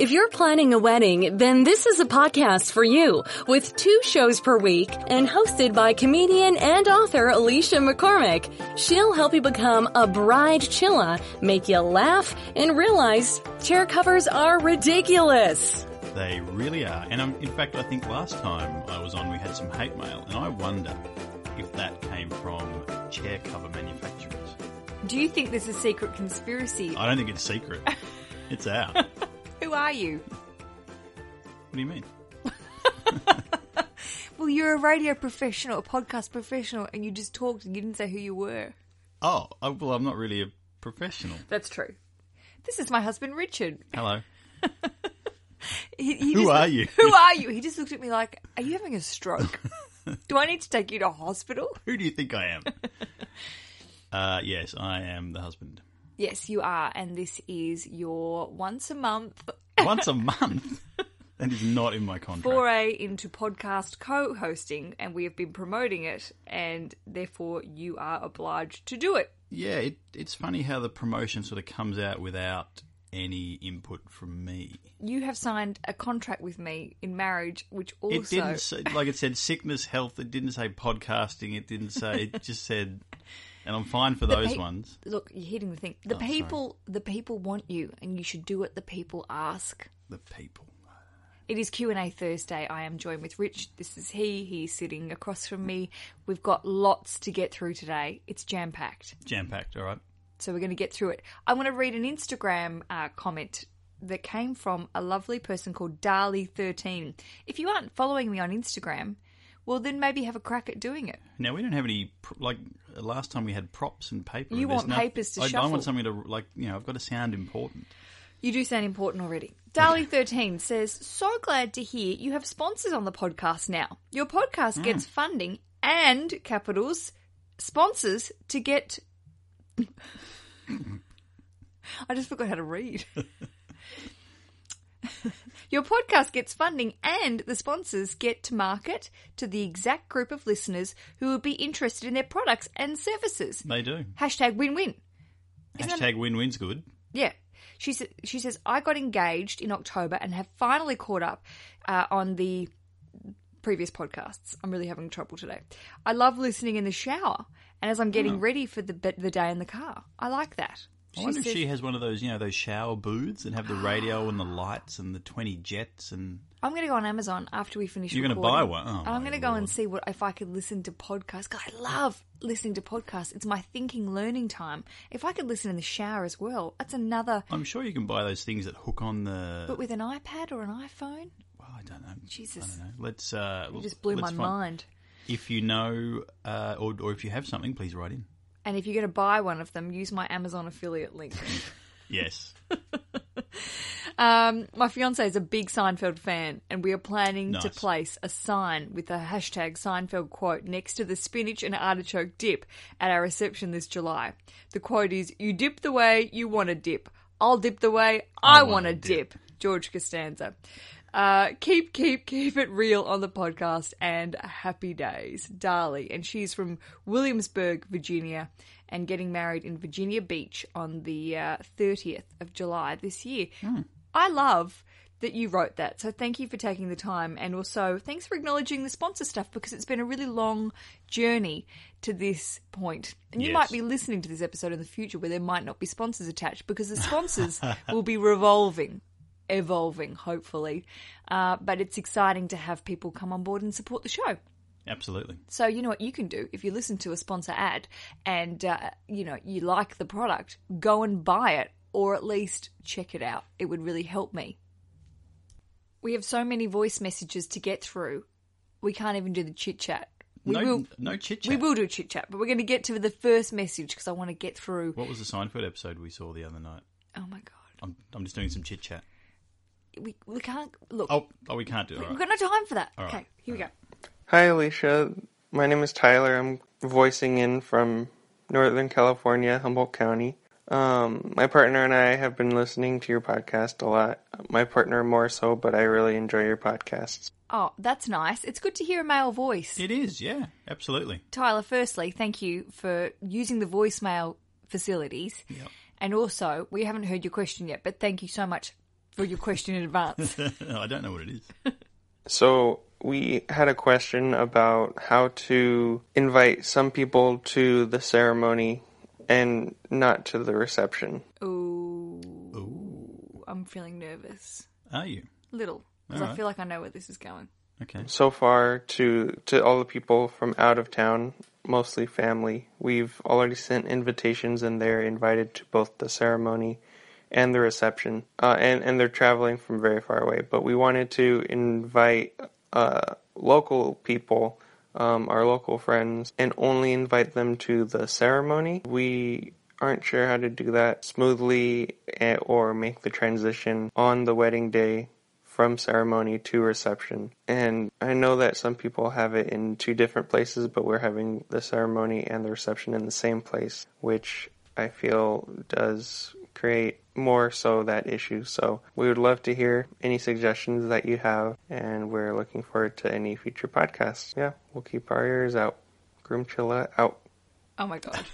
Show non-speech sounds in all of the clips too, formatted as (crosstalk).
If you're planning a wedding, then this is a podcast for you with two shows per week and hosted by comedian and author Aleisha McCormack. She'll help you become a Bridechilla, make you laugh, and realize chair covers are ridiculous. They really are. And um, in fact, I think last time I was on, we had some hate mail, and I wonder if that came from chair cover manufacturers. Do you think there's a secret conspiracy? I don't think it's secret. (laughs) it's out. Who are you? What do you mean? (laughs) Well, you're a radio professional, a podcast professional, and you just talked and you didn't say who you were. Oh, well, I'm not really a professional. That's true. This is my husband, Richard. Hello. (laughs) He, he Who just- are you? Who are you? He just looked at me like, "Are you having a stroke? Do I need to take you to hospital?" Who do you think I am? Uh, yes, I am the husband. Yes, you are, and this is your once a month (laughs) Once a month. (laughs) That is not in my contract. foray into podcast co-hosting, and we have been promoting it, and therefore you are obliged to do it. Yeah, it, it's funny how the promotion sort of comes out without any input from me. You have signed a contract with me in marriage, which also It didn't (laughs) say, like it said sickness, health. It didn't say podcasting. It didn't say. It just said, and I'm fine for those pe- ones. look. You're hitting the thing. The Oh, sorry. people, the people want you, and you should do what the people ask. The people. It is Q and A Thursday. I am joined with Rich. This is he. He's sitting across from me. We've got lots to get through today. It's jam packed, Jam packed, all right. so we're going to get through it. I want to read an Instagram uh, comment that came from a lovely person called Darly13. If you aren't following me on Instagram, well, then maybe have a crack at doing it. Now we don't have any like last time we had props and paper. You There's want papers to I, I want something to like you know. I've got to sound important. You do sound important already. Darly13 says, So glad to hear you have sponsors on the podcast now. Your podcast ah. gets funding and capitals sponsors to get. (laughs) I just forgot how to read. (laughs) Your podcast gets funding and the sponsors get to market to the exact group of listeners who would be interested in their products and services. They do. Hashtag win win. Hashtag win win's good. Yeah. She, sa- she says, I got engaged in October and have finally caught up uh, on the previous podcasts. I'm really having trouble today. I love listening in the shower and as I'm getting ready for the, the day in the car. I like that. I wonder if she has one of those, you know, those shower booths that have the radio and the lights and the twenty jets and I'm going to go on Amazon after we finish You're gonna buy one? Oh, I'm going to go and see what if I could listen to podcasts. 'cause I love listening to podcasts. It's my thinking, learning time. If I could listen in the shower as well, that's another. I'm sure you can buy those things that hook on the. But with an iPad or an iPhone, well, I don't know. Jesus. I don't know. Let's. Uh, it just blew my find- mind. If you know, uh, or, or if you have something, please write in. And if you're going to buy one of them, use my Amazon affiliate link. (laughs) Yes. (laughs) Um, my fiance is a big Seinfeld fan, and we are planning to place a sign with the hashtag Seinfeld quote next to the spinach and artichoke dip at our reception this July. The quote is, You dip the way you want to dip. I'll dip the way I, want to dip. George Costanza. Uh, keep, keep, keep it real on the podcast and happy days, Darly. And she's from Williamsburg, Virginia, and getting married in Virginia Beach on the uh, 30th of July this year. I love that you wrote that. So thank you for taking the time and also thanks for acknowledging the sponsor stuff because it's been a really long journey to this point. And you Yes. might be listening to this episode in the future where there might not be sponsors attached because the (laughs) sponsors will be revolving, evolving, hopefully. Uh, but it's exciting to have people come on board and support the show. Absolutely. So you know what you can do if you listen to a sponsor ad and uh, you know you like the product, go and buy it or at least check it out. It would really help me. We have so many voice messages to get through. We can't even do the chit chat. We no, will. no chit chat. We will do chit chat, but we're going to get to the first message because I want to get through. What was the Seinfeld episode we saw the other night? Oh my god, I'm, I'm just doing some chit chat. We we can't look. Oh, oh, we can't do it. all We've got no time for that. All right. Okay, here we go. Hi, Aleisha. My name is Tyler. I'm voicing in from Northern California, Humboldt County. Um, my partner and I have been listening to your podcast a lot. My partner more so, but I really enjoy your podcasts. Oh, that's nice. It's good to hear a male voice. It is, yeah, absolutely. Tyler, firstly, thank you for using the voicemail facilities. Yep. And also, we haven't heard your question yet, but thank you so much for your question in advance. (laughs) I don't know what it is. So we had a question about how to invite some people to the ceremony and not to the reception. Ooh. Ooh. I'm feeling nervous. Are you? Little. Because I feel like I know where this is going. Okay. So far, to to all the people from out of town, mostly family, we've already sent invitations, and they're invited to both the ceremony and the reception. Uh, and and they're traveling from very far away. But we wanted to invite uh, local people, um, our local friends, and only invite them to the ceremony. We aren't sure how to do that smoothly eh, or make the transition on the wedding day from ceremony to reception. And I know that some people have it in two different places, but we're having the ceremony and the reception in the same place, which I feel does create more so that issue. So we would love to hear any suggestions that you have, and we're looking forward to any future podcasts. Yeah, we'll keep our ears out. Groomchilla out. Oh my god.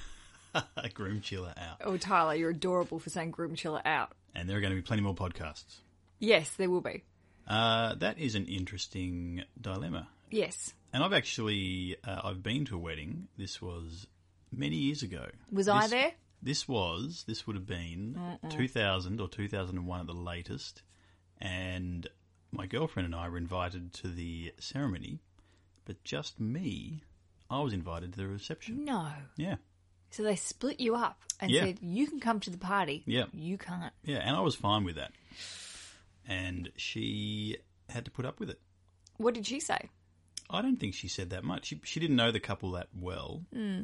(laughs) Groomchilla out. Oh, Tyler, you're adorable for saying Groomchilla out. And there are going to be plenty more podcasts. Yes, there will be. Uh, that is an interesting dilemma. Yes. And I've actually uh, I've been to a wedding. This was many years ago. Was This- I there? This was this would have been uh-uh. 2000 or 2001 at the latest, and my girlfriend and I were invited to the ceremony, but just me, I was invited to the reception. No. Yeah, So they split you up and Yeah. said, you can come to the party. Yeah. You can't. yeah, and I was fine with that. And she had to put up with it. What did she say? I don't think she said that much. She, she didn't know the couple that well. Hmm.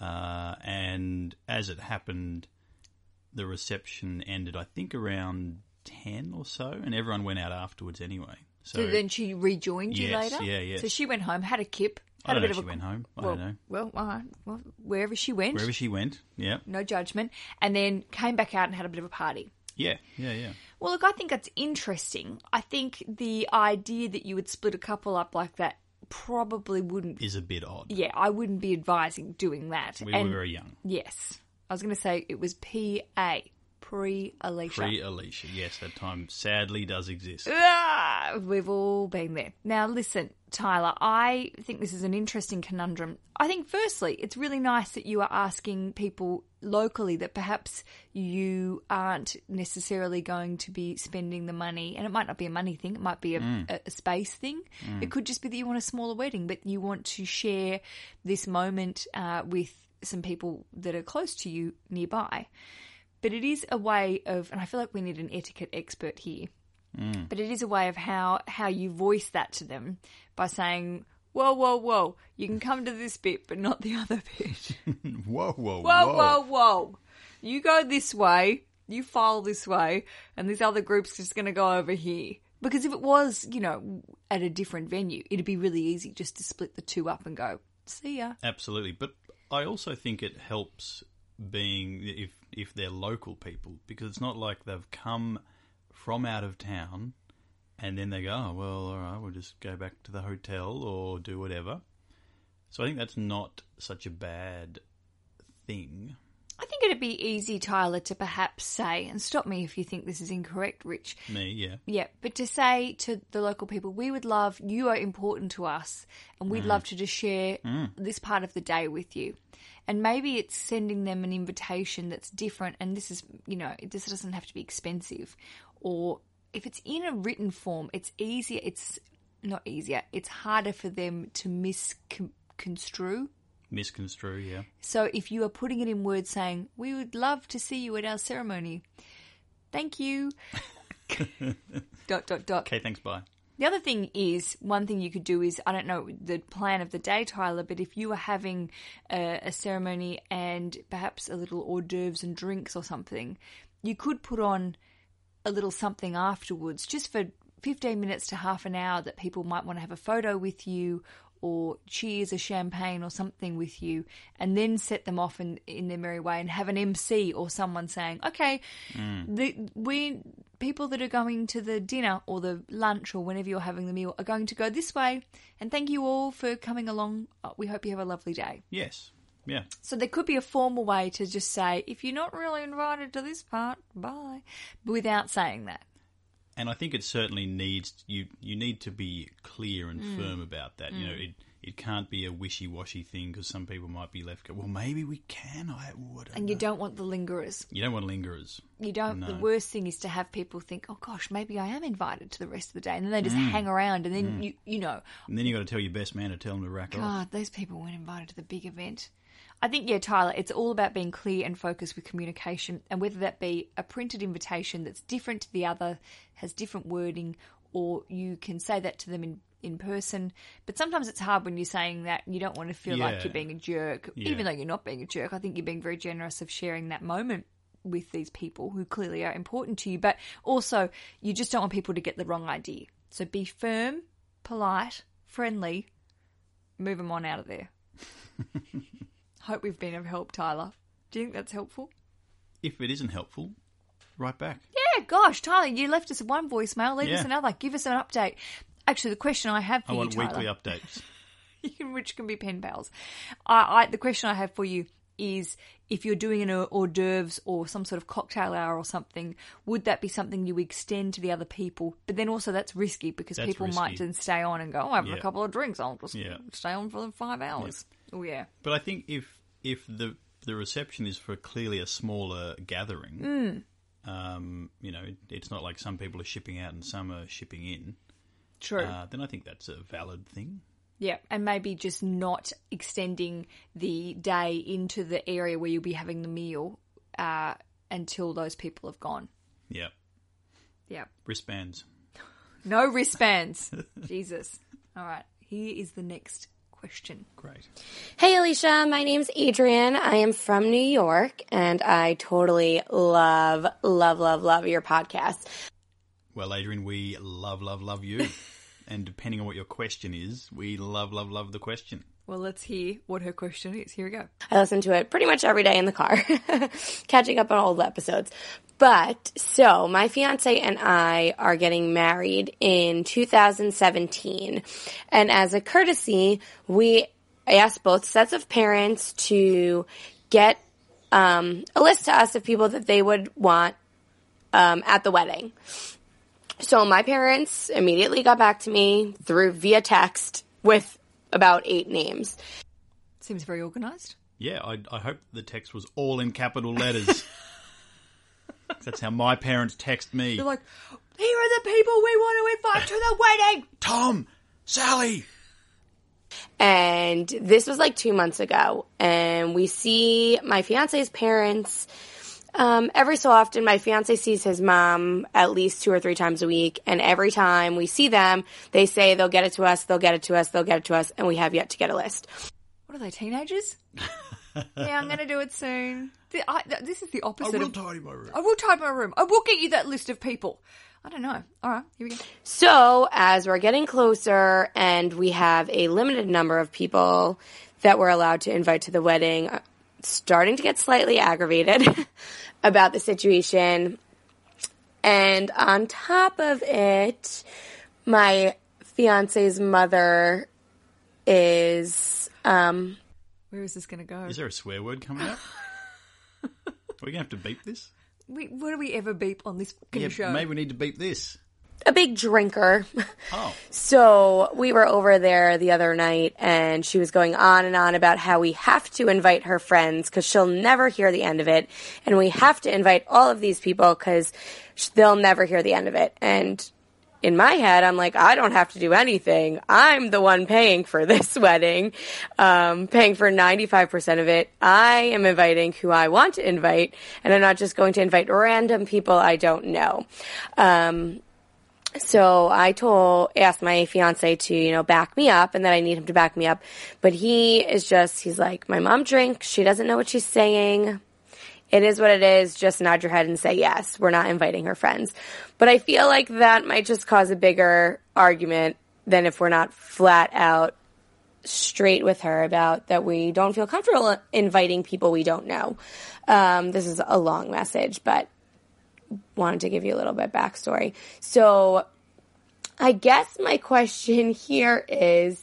Uh, and as it happened, the reception ended, I think, around 10 or so, and everyone went out afterwards anyway. So, So then she rejoined you Yes, later? yeah, yeah. So she went home, had a kip, I had a don't know bit if she a. went home. I well, don't know. Well, right. well, wherever she went, Wherever she went, yeah. no judgment, and then came back out and had a bit of a party. Yeah, yeah, yeah. Well, look, I think that's interesting. I think the idea that you would split a couple up like that probably wouldn't. Is a bit odd. Yeah, I wouldn't be advising doing that. We and were very young. yes, I was going to say it was PA, pre Aleisha. Pre Aleisha, yes, that time sadly does exist. Ah, we've all been there. Now, listen, Tyler, I think this is an interesting conundrum. I think, firstly, it's really nice that you are asking people locally that perhaps you aren't necessarily going to be spending the money, and it might not be a money thing, it might be a, a, a space thing. It could just be that you want a smaller wedding, but you want to share this moment uh, with some people that are close to you nearby. But it is a way of, and I feel like we need an etiquette expert here mm. but it is a way of how how you voice that to them by saying whoa whoa whoa you can come to this bit but not the other bit. (laughs) Whoa, whoa, whoa whoa whoa. you go this way you file this way and this other group's just going to go over here. Because if it was you know at a different venue it'd be really easy just to split the two up and go see ya. Absolutely, but I also think it helps being if if they're local people because it's not like they've come from out of town and then they go, oh well, all right, we'll just go back to the hotel or do whatever. So I think that's not such a bad thing. I think it'd be easy, Tyler, to perhaps say, and stop me if you think this is incorrect, Rich. Me, yeah, Yeah, but to say to the local people, we would love, you are important to us, and we'd mm. love to just share mm. this part of the day with you. And maybe it's sending them an invitation that's different, and this is, you know, this doesn't have to be expensive. Or if it's in a written form, it's easier, it's not easier, it's harder for them to misconstrue. Misconstrue, yeah. So if you are putting it in words saying, we would love to see you at our ceremony, thank you. (laughs) dot, dot, dot. Okay, thanks, bye. The other thing is, one thing you could do is, I don't know the plan of the day, Tyler, but if you were having a, a ceremony and perhaps a little hors d'oeuvres and drinks or something, you could put on a little something afterwards, just for 15 minutes to half an hour that people might want to have a photo with you or cheers a champagne or something with you and then set them off in, in their merry way and have an MC or someone saying, okay, the, we people that are going to the dinner or the lunch or whenever you're having the meal are going to go this way and thank you all for coming along. Uh, We hope you have a lovely day. Yes, Yeah. So there could be a formal way to just say, if you're not really invited to this part, bye, without saying that. And I think it certainly needs you. You need to be clear and Mm. firm about that. You know, it it can't be a wishy washy thing because some people might be left. Go, well, maybe we can. I, ooh, And you know." don't want the lingerers. You don't want lingerers. You don't. The worst thing is to have people think, "Oh gosh, maybe I am invited to the rest of the day," and then they just Mm. hang around, and then you, you know, And then you got to tell your best man to tell him to rack off. God, those people weren't invited to the big event. I think, yeah, Tyler, it's all about being clear and focused with communication, and whether that be a printed invitation that's different to the other, has different wording, or you can say that to them in, in person. But sometimes it's hard when you're saying that you don't want to feel like you're being a jerk, Yeah. even though you're not being a jerk. I think you're being very generous of sharing that moment with these people who clearly are important to you, but also you just don't want people to get the wrong idea. So be firm, polite, friendly, move them on out of there. (laughs) Hope we've been of help, Tyler. Do you think that's helpful? If it isn't helpful, write back. Yeah, gosh, Tyler, you left us one voicemail. Leave us another. Give us an update. Actually, the question I have for I you, want Tyler, weekly updates. (laughs) which can be pen pals. I, I, the question I have for you is if you're doing an hors d'oeuvres or some sort of cocktail hour or something, would that be something you extend to the other people? But then also that's risky because That's people might risky. then stay on and go, oh, I'm having Yeah. a couple of drinks. I'll just Yeah. stay on for the five hours. Oh, yeah. But I think if if the the reception is for clearly a smaller gathering, Hmm. um, you know, it's not like some people are shipping out and some are shipping in. True. Uh, then I think that's a valid thing. Yeah, and maybe just not extending the day into the area where you'll be having the meal uh, until those people have gone. Yeah, Yeah. wristbands. (laughs) No wristbands. (laughs) Jesus. All right. Here is the next question. Great. Hey Aleisha, my name's Adrian. I am from New York and I totally love, love, love, love your podcast. Well, Adrian, we love, love, love you. (laughs) and depending on what your question is, we love, love, love the question. Well, let's hear what her question is. Here we go. I listen to it pretty much every day in the car, (laughs) catching up on old episodes. But so my fiance and I are getting married in 2017. And as a courtesy, we asked both sets of parents to get um, a list to us of people that they would want um, at the wedding. So my parents immediately got back to me through via text with about eight names. Seems very organized. Yeah, I, I hope the text was all in capital letters. (laughs) That's how my parents text me. They're like, here are the people we want to invite to the wedding. (laughs) Tom, Sally. And this was like two months ago. And we see my fiance's parents. Um, every so often, my fiance sees his mom at least two or three times a week. And every time we see them, they say they'll get it to us, they'll get it to us, they'll get it to us. And we have yet to get a list. What are they, teenagers? (laughs) yeah, I'm going to do it soon. Th- I, th- this is the opposite I will of. tidy my room. I will tidy my room. I will get you that list of people. I don't know. All right, here we go. So, as we're getting closer and we have a limited number of people that we're allowed to invite to the wedding, I'm starting to get slightly aggravated (laughs) about the situation. And on top of it, my fiance's mother is um Where is this going to go? Is there a swear word coming up? (laughs) Are we going to have to beep this? We, what do we ever beep on this fucking Yeah, show? maybe we need to beep this. A big drinker. Oh, So we were over there the other night and she was going on and on about how we have to invite her friends because she'll never hear the end of it. And we have to invite all of these people because they'll never hear the end of it. And in my head, I'm like, I don't have to do anything. I'm the one paying for this (laughs) wedding, um, paying for 95% of it. I am inviting who I want to invite and I'm not just going to invite random people I don't know. Um, so I told, asked my fiance to, you know, back me up and that I need him to back me up. But he is just, he's like, my mom drinks. She doesn't know what she's saying. It is what it is. Just nod your head and say yes. We're not inviting her friends. But I feel like that might just cause a bigger argument than if we're not flat out straight with her about that we don't feel comfortable inviting people we don't know. Um, this is a long message, but wanted to give you a little bit backstory. So I guess my question (laughs) here is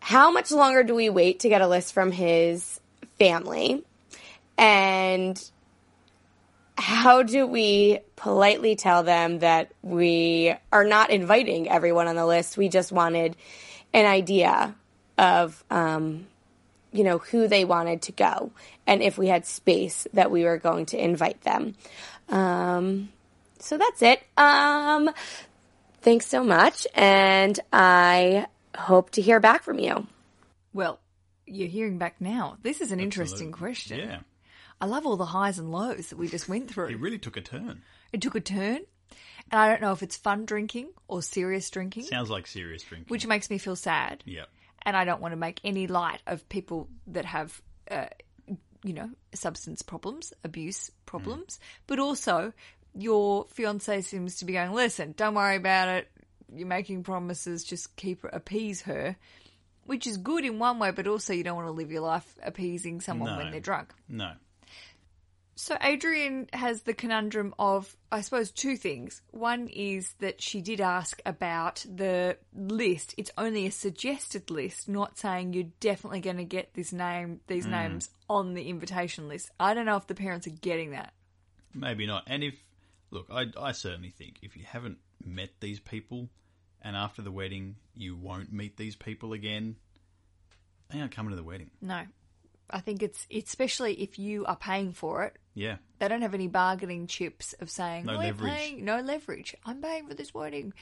how much longer do we wait to get a list from his family. And how do we politely tell them that we are not inviting everyone on the list? We just wanted an idea of, um, you know, who they wanted to go and if we had space that we were going to invite them. Um, so that's it. Um, thanks so much. And I hope to hear back from you. Well, you're hearing back now. This is an interesting question. Yeah. I love all the highs and lows that we just went through. It really took a turn. It took a turn. And I don't know if it's fun drinking or serious drinking, Sounds like serious drinking. which makes me feel sad. yeah. And I don't want to make any light of people that have, uh, you know, substance problems, abuse problems. But also, your fiance seems to be going, listen, don't worry about it. You're making promises, just keep appease her. Which is good in one way, but also you don't want to live your life appeasing someone No. when they're drunk. No. So Adrian has the conundrum of, I suppose, two things. One is that she did ask about the list. It's only a suggested list, not saying you're definitely going to get this name, these hmm. names on the invitation list. I don't know if the parents are getting that. Maybe not. And if look, I I certainly think if you haven't met these people, and after the wedding you won't meet these people again, they aren't coming to the wedding. No, I think it's especially if you are paying for it. Yeah. They don't have any bargaining chips of saying, No "We're leverage. paying- no leverage. I'm paying for this wedding.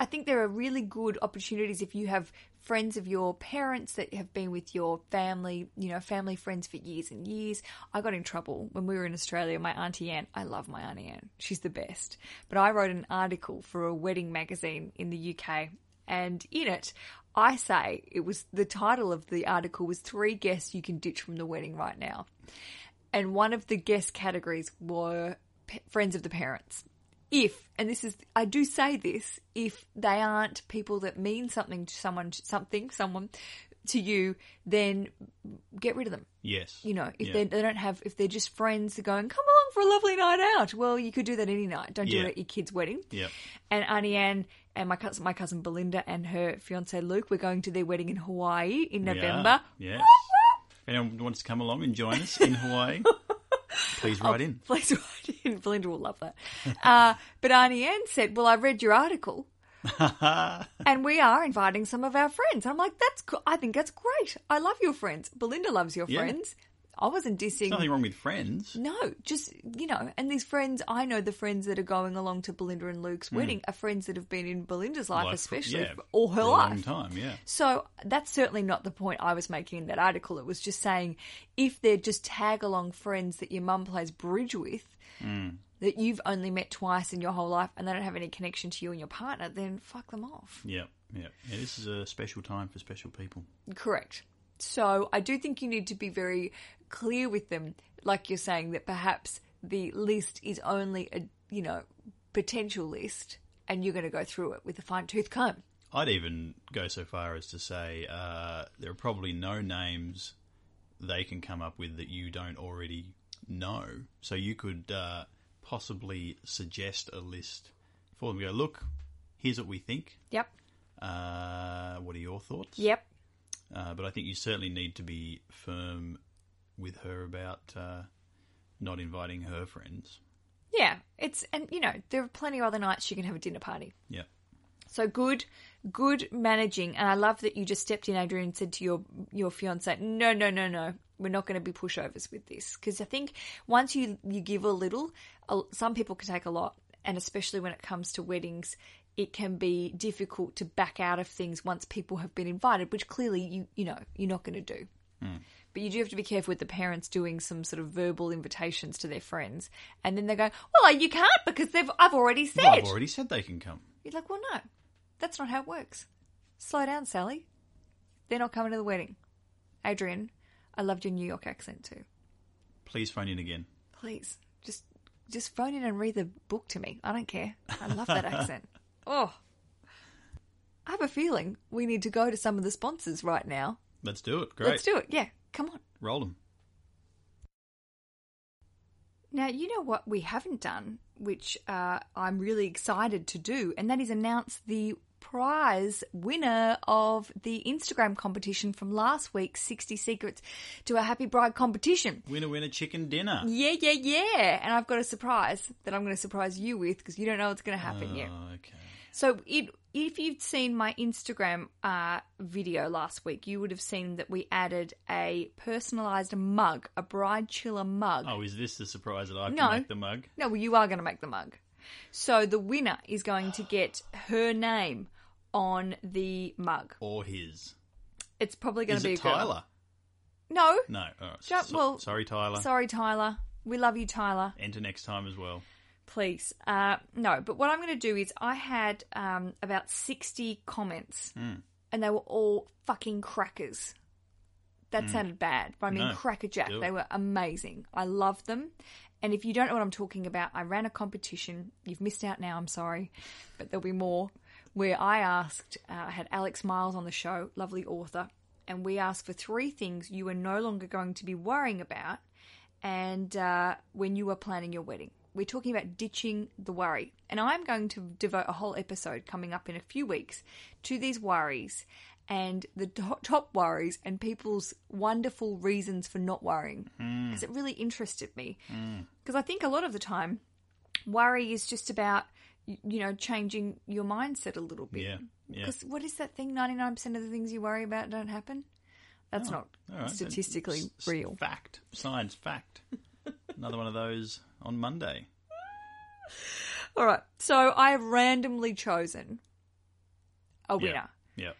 I think there are really good opportunities if you have friends of your parents that have been with your family, you know, family friends for years and years. I got in trouble when we were in Australia. My Auntie Anne, I love my Auntie Anne. She's the best. But I wrote an article for a wedding magazine in the UK and in it, I say it was the title of the article was three guests you can ditch from the wedding right now and one of the guest categories were p- friends of the parents. If, and this is, I do say this, if they aren't people that mean something to someone, something, someone to you, then get rid of them. Yes. You know, if Yeah. they, they don't have, if they're just friends going, come along for a lovely night out. Well, you could do that any night. Don't do it at your kid's wedding. Yeah. And Auntie Anne and my cousin, my cousin Belinda and her fiance Luke, we're going to their wedding in Hawaii in. November. Yes. If anyone wants to come along and join us in Hawaii, (laughs) please write in. Please (laughs) write in. Belinda will love that. Uh, but Auntie Anne said, Well, I read your article (laughs) and we are inviting some of our friends. I'm like, That's cool. I think that's great. I love your friends. Belinda loves your Yeah. friends. I wasn't dissing. Nothing wrong with friends. No, just, you know, and these friends, I know the friends that are going along to Belinda and Luke's hmm. wedding are friends that have been in Belinda's life, Like, especially yeah, all her for a life. long time, yeah. So that's certainly not the point I was making in that article. It was just saying if they're just tag along friends that your mum plays bridge with, hmm. that you've only met twice in your whole life and they don't have any connection to you and your partner, then fuck them off. Yeah, yeah. Yeah, this is a special time for special people. Correct. So I do think you need to be very clear with them, like you're saying that perhaps the list is only a you know potential list, and you're going to go through it with a fine tooth comb. I'd even go so far as to say uh, there are probably no names they can come up with that you don't already know. So you could uh, possibly suggest a list for them. Go, look, here's what we think. Yep. Uh, what are your thoughts? Yep. Uh, but I think you certainly need to be firm with her about uh, not inviting her friends. Yeah. It's and you know there are plenty of other nights she can have a dinner party. Yeah. So good, good managing, and I love that you just stepped in, Adrian, and said to your your fiance, "No, no, no, no, we're not going to be pushovers with this." Because I think once you you give a little, some people can take a lot, and especially when it comes to weddings, it can be difficult to back out of things once people have been invited, which clearly you you know you're not going to do. But you do have to be careful with the parents doing some sort of verbal invitations to their friends, and then they go, "Well, you can't because they've I've already said." Well, I've already said they can come. You're like, well, no, that's not how it works. Slow down, Sally. They're not coming to the wedding. Adrian, I loved your New York accent too. Please phone in again. Please, just just phone in and read the book to me. I don't care. I love that accent. (laughs) Oh, I have a feeling we need to go to some of the sponsors right now. Let's do it. Great. Let's do it. Yeah, come on. Roll them. Now, you know what we haven't done, which uh, I'm really excited to do, and that is announce the prize winner of the Instagram competition from last week's 60 Secrets to a Happy Bride competition. Winner, winner, chicken dinner. Yeah, yeah, yeah. And I've got a surprise that I'm going to surprise you with because you don't know what's going to happen yet. Oh, okay. So, it, if you'd seen my Instagram uh, video last week, you would have seen that we added a personalised mug, a Bridechilla mug. Oh, is this the surprise that I can No. make the mug? No, well, you are going to make the mug. So the winner is going to get her name on the mug. Or his? It's probably going Is to be it a girl. Tyler? No, No. All right. So- well, sorry, Tyler. sorry, Tyler. We love you, Tyler. Enter next time as well. Please. Uh, no, but what I'm going to do is I had um, about 60 comments, and they were all fucking crackers. That sounded bad, but I mean No, crackerjack. They were amazing. I loved them. And if you don't know what I'm talking about, I ran a competition. You've missed out now. I'm sorry, but there'll be more. Where I asked, uh, I had Alex Miles on the show, lovely author, and we asked for three things you are no longer going to be worrying about, and uh, when you are planning your wedding. We're talking about ditching the worry. And I'm going to devote a whole episode coming up in a few weeks to these worries and the top worries and people's wonderful reasons for not worrying. Hmm. Because it really interested me. Hmm. Because I think a lot of the time, worry is just about, you know, changing your mindset a little bit. Yeah. Yeah. Because what is that thing? 99% of the things you worry about don't happen? That's oh, not All right. statistically S- s- real. Fact. Science fact. (laughs) Another one of those on Monday. All right. So I have randomly chosen a winner, Yeah.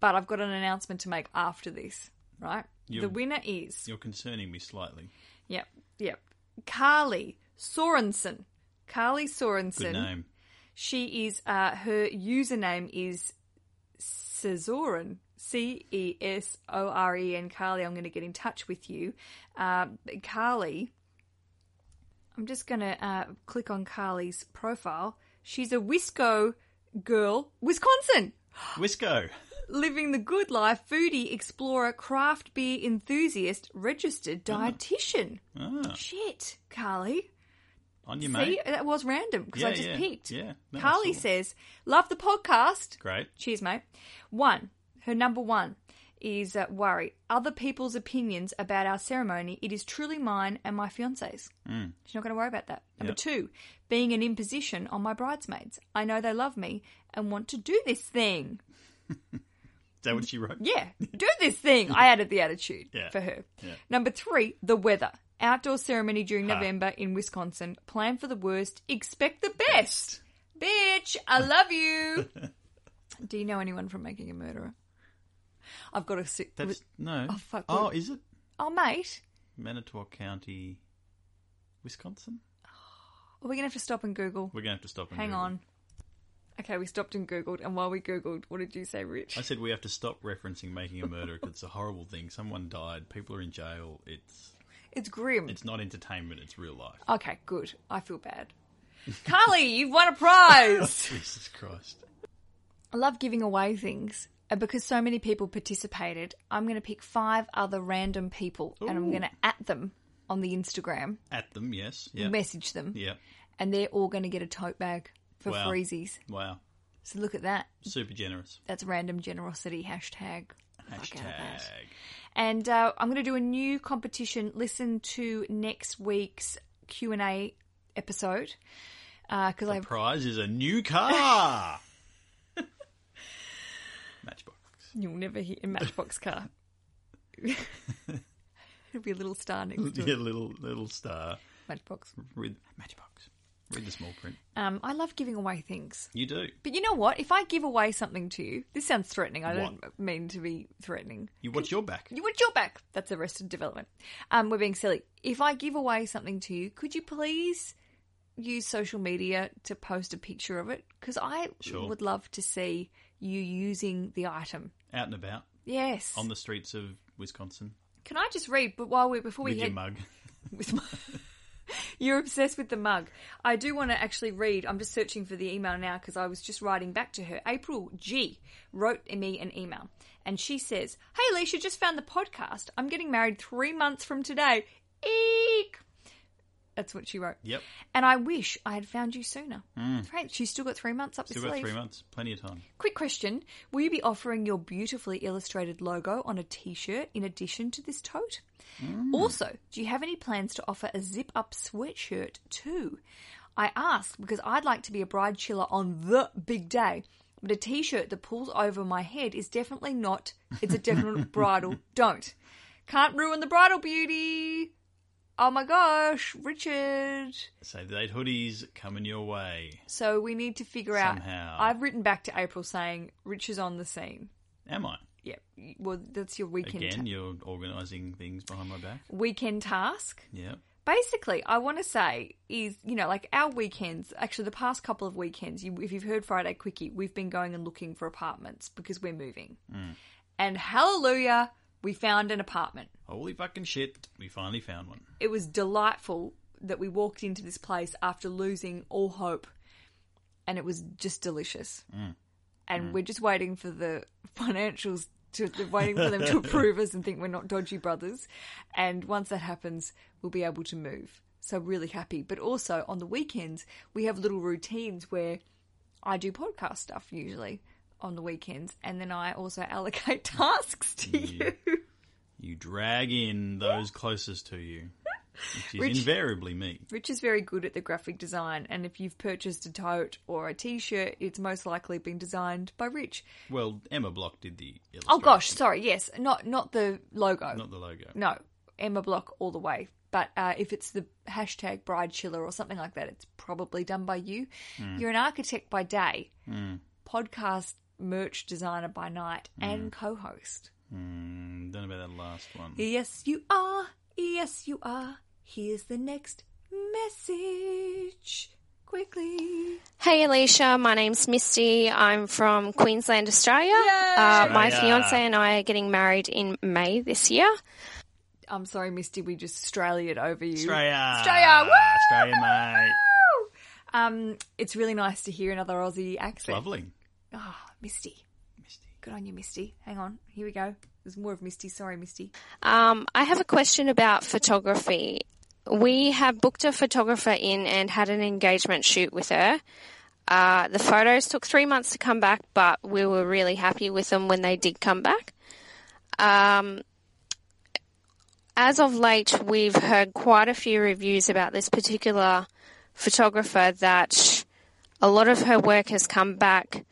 but I've got an announcement to make after this, right? You- the winner is, You're concerning me slightly. yep, yep, Carly Sorensen. Carly Sorensen. Good name. She is, uh, her username is Cesoren. C E S O R E N. Carly, I'm going to get in touch with you. Uh, Carly, I'm just going to uh, click on Carly's profile. She's a Wisco girl, Wisconsin, (gasps) Wisco. living the good life, foodie, explorer, craft beer enthusiast, registered dietitian. Ah, Shit, Carly. on your See, mate. that was random because I just yeah, peeked. yeah. No, Carly says, "Love the podcast." Great. Cheers, mate. One, her number one is uh, worry other people's opinions about our ceremony. It is truly mine and my fiance's. Mm. She's not going to worry about that. Number Yep. two, being an imposition on my bridesmaids. I know they love me and want to do this thing. (laughs) Is that what she wrote? Yeah, (laughs) do this thing. I added the attitude Yeah. for her. Yeah. Number three, the weather. Outdoor ceremony during November in Wisconsin. Plan for the worst, expect the best. Bitch, I love you. (laughs) Do you know anyone from Making a Murderer? I've got a sick. That's no. Oh, fuck, Oh, what- is it Oh, mate. Manitowoc County, Wisconsin? Are we going to have to stop and Google? We're gonna have to stop. And Hang Google. on. Okay, we stopped and Googled. And while we Googled, what did you say, Rich? I said we have to stop referencing making a murder because it's a horrible thing. Someone died. People are in jail. It's It's grim. it's not entertainment. It's real life. Okay, good. I feel bad. (laughs) Carly, you've won a prize. (laughs) Jesus Christ. I love giving away things. And because so many people participated, I'm going to pick five other random people and I'm going to at them on the Instagram, At them, yes. Yeah. message them, Yeah. and they're all going to get a tote bag for Wow. freezies. Wow. So look at that. Super generous. That's random generosity hashtag. Fuck out of that. Hashtag. And uh, I'm going to do a new competition. Listen to next week's Q and A episode because I The prize is a new car. (laughs) Matchbox. You'll never hit a Matchbox car. (laughs) It'll be a little star next to Yeah, it. little little star. Matchbox. Read Matchbox. Read the small print. Um, I love giving away things. You do. But you know what? If I give away something to you, this sounds threatening. I don't mean to be threatening. You watch your back. You want your back. That's arrested development. Um, we're being silly. If I give away something to you, could you please use social media to post a picture of it? Because I Sure. would love to see you using the item. Out and about Yes. on the streets of Wisconsin Can I just read? But while we before we with your head mug. (laughs) with my. (laughs) You're obsessed with the mug. I do want to actually read. I'm just searching for the email now because I was just writing back to her. April G wrote me an email and she says, Hey Aleisha, just found the podcast. I'm getting married three months from today. Eek! That's what she wrote. Yep. And I wish I had found you sooner. Mm. Right, she's still got three months up Still the got sleeve. three months. Plenty of time. Quick question: Will you be offering your beautifully illustrated logo on a T-shirt in addition to this tote? Mm. Also, do you have any plans to offer a zip-up sweatshirt too? I ask because I'd like to be a Bridechilla on the big day, but a T-shirt that pulls over my head is definitely not. It's a definite (laughs) bridal don't. Can't ruin the bridal beauty. Oh my gosh, Richard. Save the date hoodies coming your way. So we need to figure Somehow. out. I've written back to April saying Rich is on the scene. Am I? Yeah, well, that's your weekend Again, ta- you're organising things behind my back. weekend task. Yeah. Basically, I want to say is you know like our weekends. Actually, the past couple of weekends, you, if you've heard Friday Quickie, we've been going and looking for apartments because we're moving. Mm. And hallelujah, we found an apartment. Holy fucking shit! We finally found one. It was delightful that we walked into this place after losing all hope, and it was just delicious. Mm. And mm. we're just waiting for the (laughs) financials to waiting for them to (laughs) approve us and think we're not dodgy brothers. And once that happens, we'll be able to move. So really happy. But also on the weekends, we have little routines where I do podcast stuff usually on the weekends, and then I also (laughs) allocate tasks to you. You drag in those (laughs) closest to you, which is Rich- invariably me. Rich is very good at the graphic design, and if you've purchased a tote or a T-shirt, it's most likely been designed by Rich. Well, Emma Block did the. Oh gosh, sorry, yes, not not the logo. not the logo. No, Emma Block all the way. But uh, if it's the hashtag Bridechilla or something like that, it's probably done by you. You're an architect by day, podcast merch designer by night, and co-host. Mm, don't know about that last one. Yes, you are. Yes, you are. Here's the next message. Quickly. Hey Aleisha, my name's Misty. I'm from Queensland, Australia. Uh, my Australia. fiance and I are getting married in May this year. I'm sorry, Misty, we just Australia'd over you. Australia, Australia, woo! Australia, mate. Um, it's really nice to hear another Aussie accent. Lovely. Oh, Misty. Misty. Good on you, Misty. Hang on. Here we go. There's more of Misty. Sorry, Misty. Um, I have a question about photography. We have booked a photographer in and had an engagement shoot with her. Uh, the photos took three months to come back, but we were really happy with them when they did come back. Um, as of late, we've heard quite a few reviews about this particular photographer that a lot of her work has come back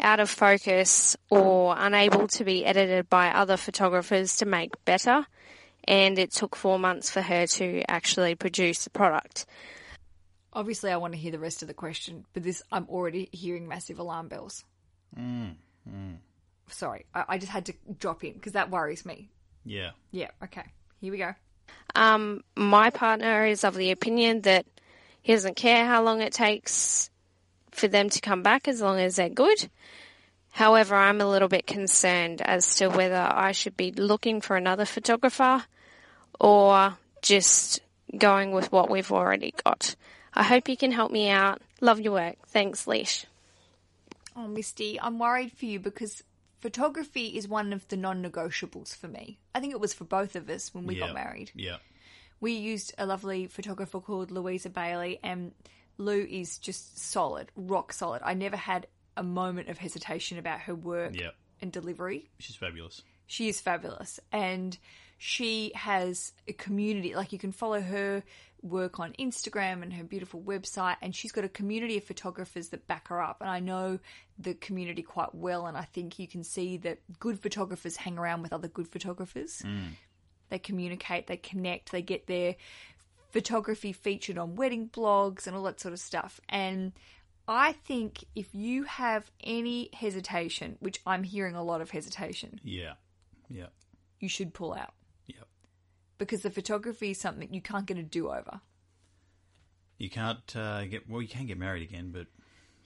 out of focus or unable to be edited by other photographers to make better. And it took four months for her to actually produce the product. Obviously, I want to hear the rest of the question, but this I'm already hearing massive alarm bells. Sorry, I, I just had to drop in because that worries me. Yeah. Yeah. Okay. Here we go. Um, my partner is of the opinion that he doesn't care how long it takes for them to come back as long as they're good. However, I'm a little bit concerned as to whether I should be looking for another photographer or just going with what we've already got. I hope you can help me out. Love your work. Thanks, Leash. Oh, Misty, I'm worried for you because photography is one of the non-negotiables for me. I think it was for both of us when we yeah. got married. Yeah. we used a lovely photographer called Louisa Bailey, and Lou is just solid, rock solid. I never had a moment of hesitation about her work Yeah. and delivery. She's fabulous. She is fabulous, and she has a community. Like you can follow her work on Instagram and her beautiful website, and she's got a community of photographers that back her up. And I know the community quite well, and I think you can see that good photographers hang around with other good photographers. Mm. They communicate, they connect, they get their photography featured on wedding blogs and all that sort of stuff. And I think if you have any hesitation, which I'm hearing a lot of hesitation, Yeah. Yeah. you should pull out Yeah. because the photography is something you can't get a do over. You can't uh, get well. You can get married again, but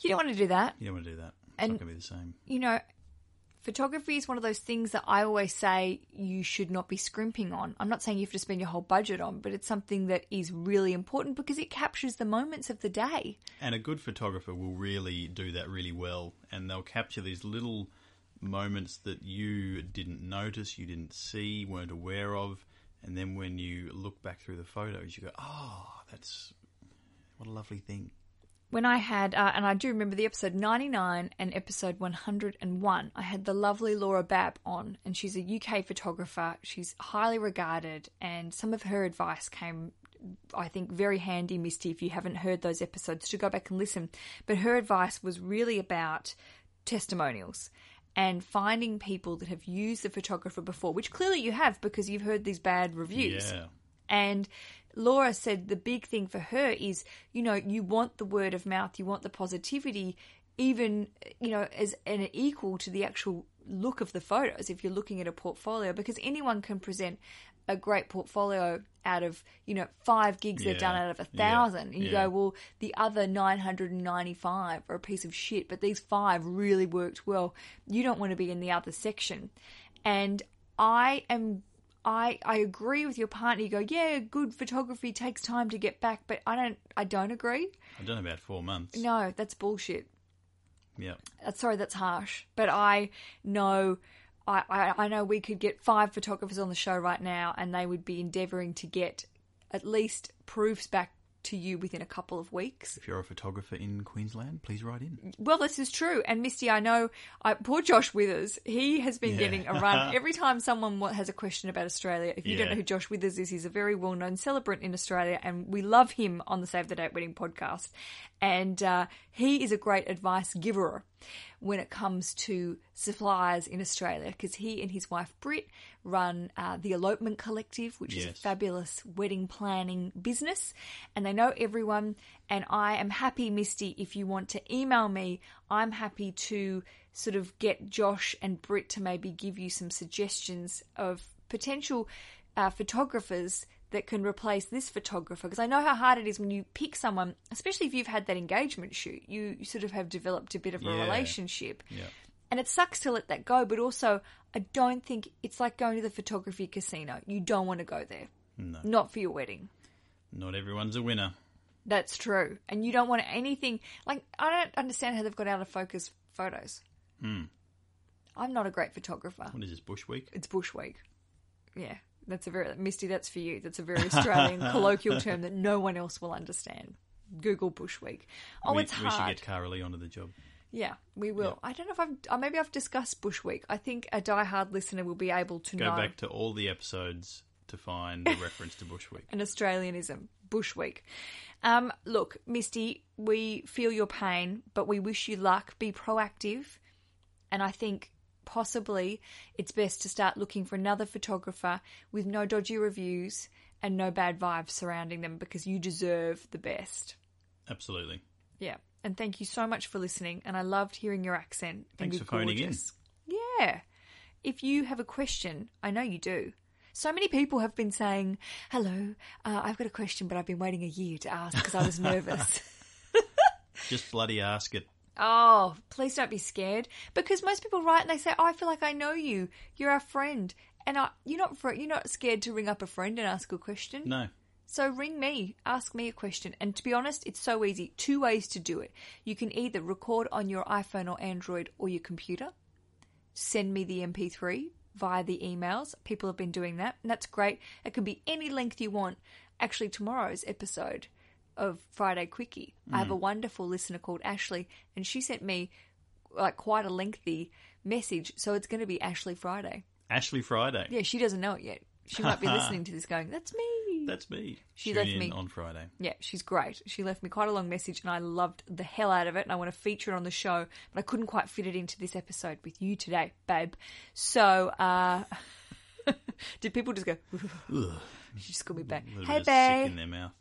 You don't want to do that. you don't want to do that. It's And- not going to be the same. You know, photography is one of those things that I always say you should not be scrimping on. I'm not saying you have to spend your whole budget on, but it's something that is really important because it captures the moments of the day. And a good photographer will really do that really well, and they'll capture these little moments that you didn't notice, you didn't see, weren't aware of, and then when you look back through the photos, you go, "Oh, that's what a lovely thing. When I had, uh, and I do remember the episode 99 and episode 101, I had the lovely Laura Babb on, and she's a UK photographer. She's highly regarded, and some of her advice came, I think, very handy, Misty, if you haven't heard those episodes, to go back and listen. But her advice was really about testimonials and finding people that have used the photographer before, which clearly you have because you've heard these bad reviews. Yeah. And Laura said the big thing for her is, you know, you want the word of mouth, you want the positivity, even, you know, as an equal to the actual look of the photos if you're looking at a portfolio, because anyone can present a great portfolio out of, you know, five gigs they've done out of a Yeah. thousand. And you Yeah. go, well, the other 995 are a piece of shit, but these five really worked well. You don't want to be in the other section. And I am I I agree with your partner. You go, yeah, good photography takes time to get back, but I don't I don't agree. I've done about four months. No, that's bullshit. Yeah. Uh, Sorry, that's harsh, but I know. I, I, I know we could get five photographers on the show right now, and they would be endeavouring to get at least proofs back to you within a couple of weeks. If you're a photographer in Queensland, please write in. Well, this is true. And Misty, I know, I, poor Josh Withers, he has been Yeah. getting a run. (laughs) Every time someone has a question about Australia, if you don't know who Josh Withers is, he's a very well known celebrant in Australia, and we love him on the Save the Date Wedding podcast. And uh, he is a great advice giver when it comes to suppliers in Australia because he and his wife Britt run uh, the Elopement Collective, which is a fabulous wedding planning business, and they know everyone. And I am happy, Misty, if you want to email me, I'm happy to sort of get Josh and Britt to maybe give you some suggestions of potential uh, photographers that can replace this photographer because I know how hard it is when you pick someone, especially if you've had that engagement shoot. You, you sort of have developed a bit of a Yeah. relationship. Yeah. And it sucks to let that go, but also I don't think it's like going to the photography casino. You don't want to go there. No. Not for your wedding. Not everyone's a winner. That's true. And you don't want anything like I don't understand how they've got out of focus photos. Hmm. I'm not a great photographer. What is this, Bush Week? It's Bush Week. Yeah. That's a very Misty, that's for you. That's a very (laughs) Australian colloquial term that no one else will understand. Google Bush Week. Oh, we, it's hard. we should get Cara Lee onto the job. Yeah, we will. I don't know if I've uh, maybe I've discussed Bush Week. I think a diehard listener will be able to Go know back to all the episodes to find the (laughs) reference to Bush Week. an Australianism. Bush Week. Um, look, Misty, we feel your pain, but we wish you luck. Be proactive, and I think possibly it's best to start looking for another photographer with no dodgy reviews and no bad vibes surrounding them because you deserve the best. Absolutely. Yeah. And thank you so much for listening. And I loved hearing your accent. Thanks for phoning in. Yeah. If you have a question, I know you do. So many people have been saying, hello, uh, I've got a question, but I've been waiting a year to ask because I was (laughs) nervous. Just bloody ask it. Oh, please don't be scared. Because most people write and they say, oh, I feel like I know you. You're our friend. And I, you're not fr- you're not scared to ring up a friend and ask a question. No. So ring me, ask me a question. And to be honest, it's so easy. Two ways to do it. You can either record on your iPhone or Android or your computer, send me the MP3 via the emails. People have been doing that, and that's great. It can be any length you want. Actually, tomorrow's episode of Friday Quickie, I have a wonderful listener called Ashley, and she sent me like quite a lengthy message. So it's going to be Ashley Friday. Ashley Friday. Yeah, she doesn't know it yet. She might be (laughs) listening to this going, that's me. That's me. She Tune left me- on Friday. Yeah, she's great. She left me quite a long message and I loved the hell out of it and I want to feature it on the show, but I couldn't quite fit it into this episode with you today, babe. So, uh, (laughs) did people just go, (laughs) she just called me back. Hey, sick in babe. their mouth.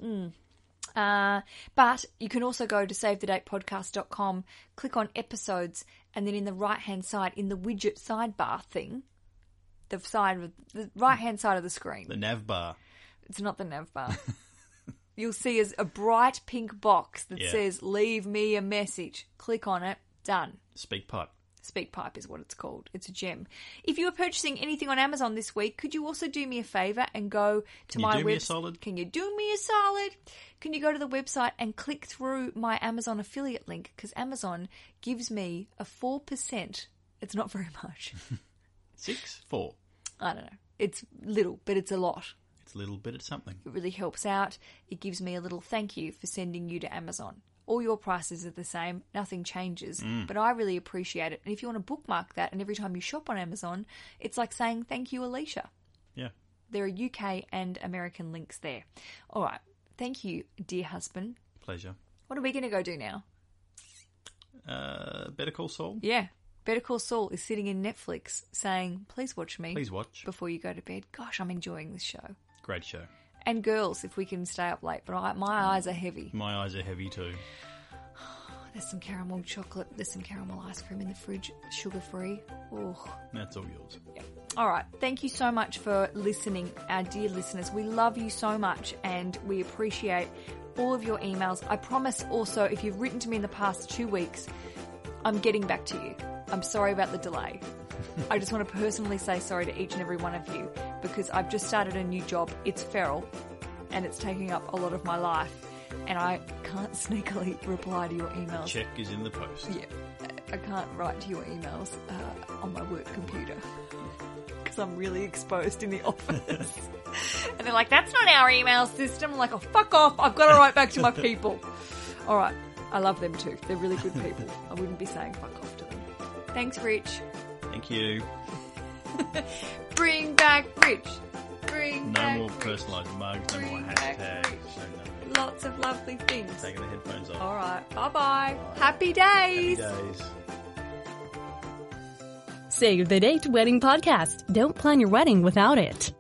Uh, but you can also go to savethedatepodcast.com, click on episodes, and then in the right hand side, in the widget sidebar thing, the side of the right hand side of the screen, The nav bar. It's not the nav bar. (laughs) You'll see as a bright pink box that Yeah. says "Leave me a message." Click on it. Done. SpeakPipe. SpeakPipe is what it's called. It's a gem. If you are purchasing anything on Amazon this week, could you also do me a favor and go to Can my do me a webs- solid? Can you do me a solid? Can you go to the website and click through my Amazon affiliate link because Amazon gives me a four percent. It's not very much. (laughs) Six? Four. I don't know. It's little, but it's a lot. It's a little bit of something. It really helps out. It gives me a little thank you for sending you to Amazon. All your prices are the same, nothing changes, but I really appreciate it. And if you want to bookmark that, and every time you shop on Amazon, it's like saying thank you, Aleisha. Yeah. There are UK and American links there. All right. Thank you, dear husband. Pleasure. What are we going to go do now? Uh, Better Call Saul. Yeah. Better Call Saul is sitting in Netflix saying, please watch me Please watch. before you go to bed. Gosh, I'm enjoying this show. Great show. And girls, if we can stay up late, but I, my eyes are heavy. My eyes are heavy too. (sighs) There's some caramel chocolate, there's some caramel ice cream in the fridge, sugar free. Oh. That's all yours. All right. Thank you so much for listening, our dear listeners. We love you so much and we appreciate all of your emails. I promise also, if you've written to me in the past two weeks, I'm getting back to you. I'm sorry about the delay. (laughs) I just want to personally say sorry to each and every one of you because I've just started a new job. It's feral and it's taking up a lot of my life and I can't (laughs) sneakily reply to your emails. Check is in the post. Yeah, I can't write to your emails uh, on my work computer (laughs) because I'm really exposed in the (laughs) office. and they're like, "That's not our email system." I'm like, "Oh, fuck off! I've got to write back to my people." All right, I love them too. They're really good people. I wouldn't be saying fuck off to them. Thanks, Rich. Thank you. Bring back Rich. Bring No back more Rich. personalised mugs, no more Bring back hashtags, no. Lots of lovely things. Taking the headphones off. All right, bye bye. Happy Happy days. days. Save the Date Wedding Podcast. Don't plan your wedding without it.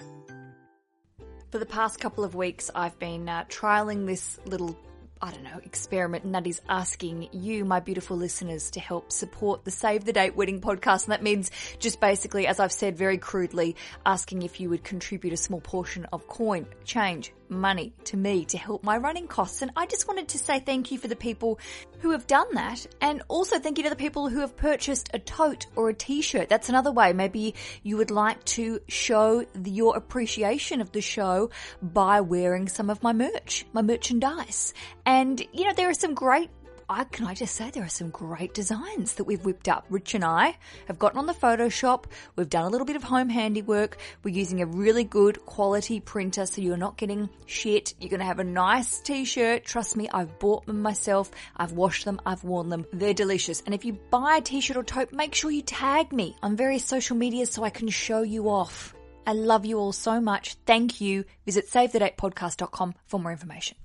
For the past couple of weeks, I've been uh, trialing this little, I don't know, experiment, and that is asking you, my beautiful listeners, to help support the Save the Date Wedding podcast. And that means just basically, as I've said very crudely, asking if you would contribute a small portion of coin, change, money to me to help my running costs. And I just wanted to say thank you for the people who have done that. And also thank you to the people who have purchased a tote or a t-shirt. That's another way. Maybe you would like to show the, your appreciation of the show by wearing some of my merch, my merchandise. And, you know, there are some great I, can I just say there are some great designs that we've whipped up. Rich and I have gotten on the Photoshop. We've done a little bit of home handiwork. We're using a really good quality printer so you're not getting shit. You're going to have a nice t-shirt. Trust me, I've bought them myself. I've washed them. I've worn them. They're delicious. And if you buy a t-shirt or tote, make sure you tag me on various social media so I can show you off. I love you all so much. Thank you. Visit savethedatepodcast.com for more information.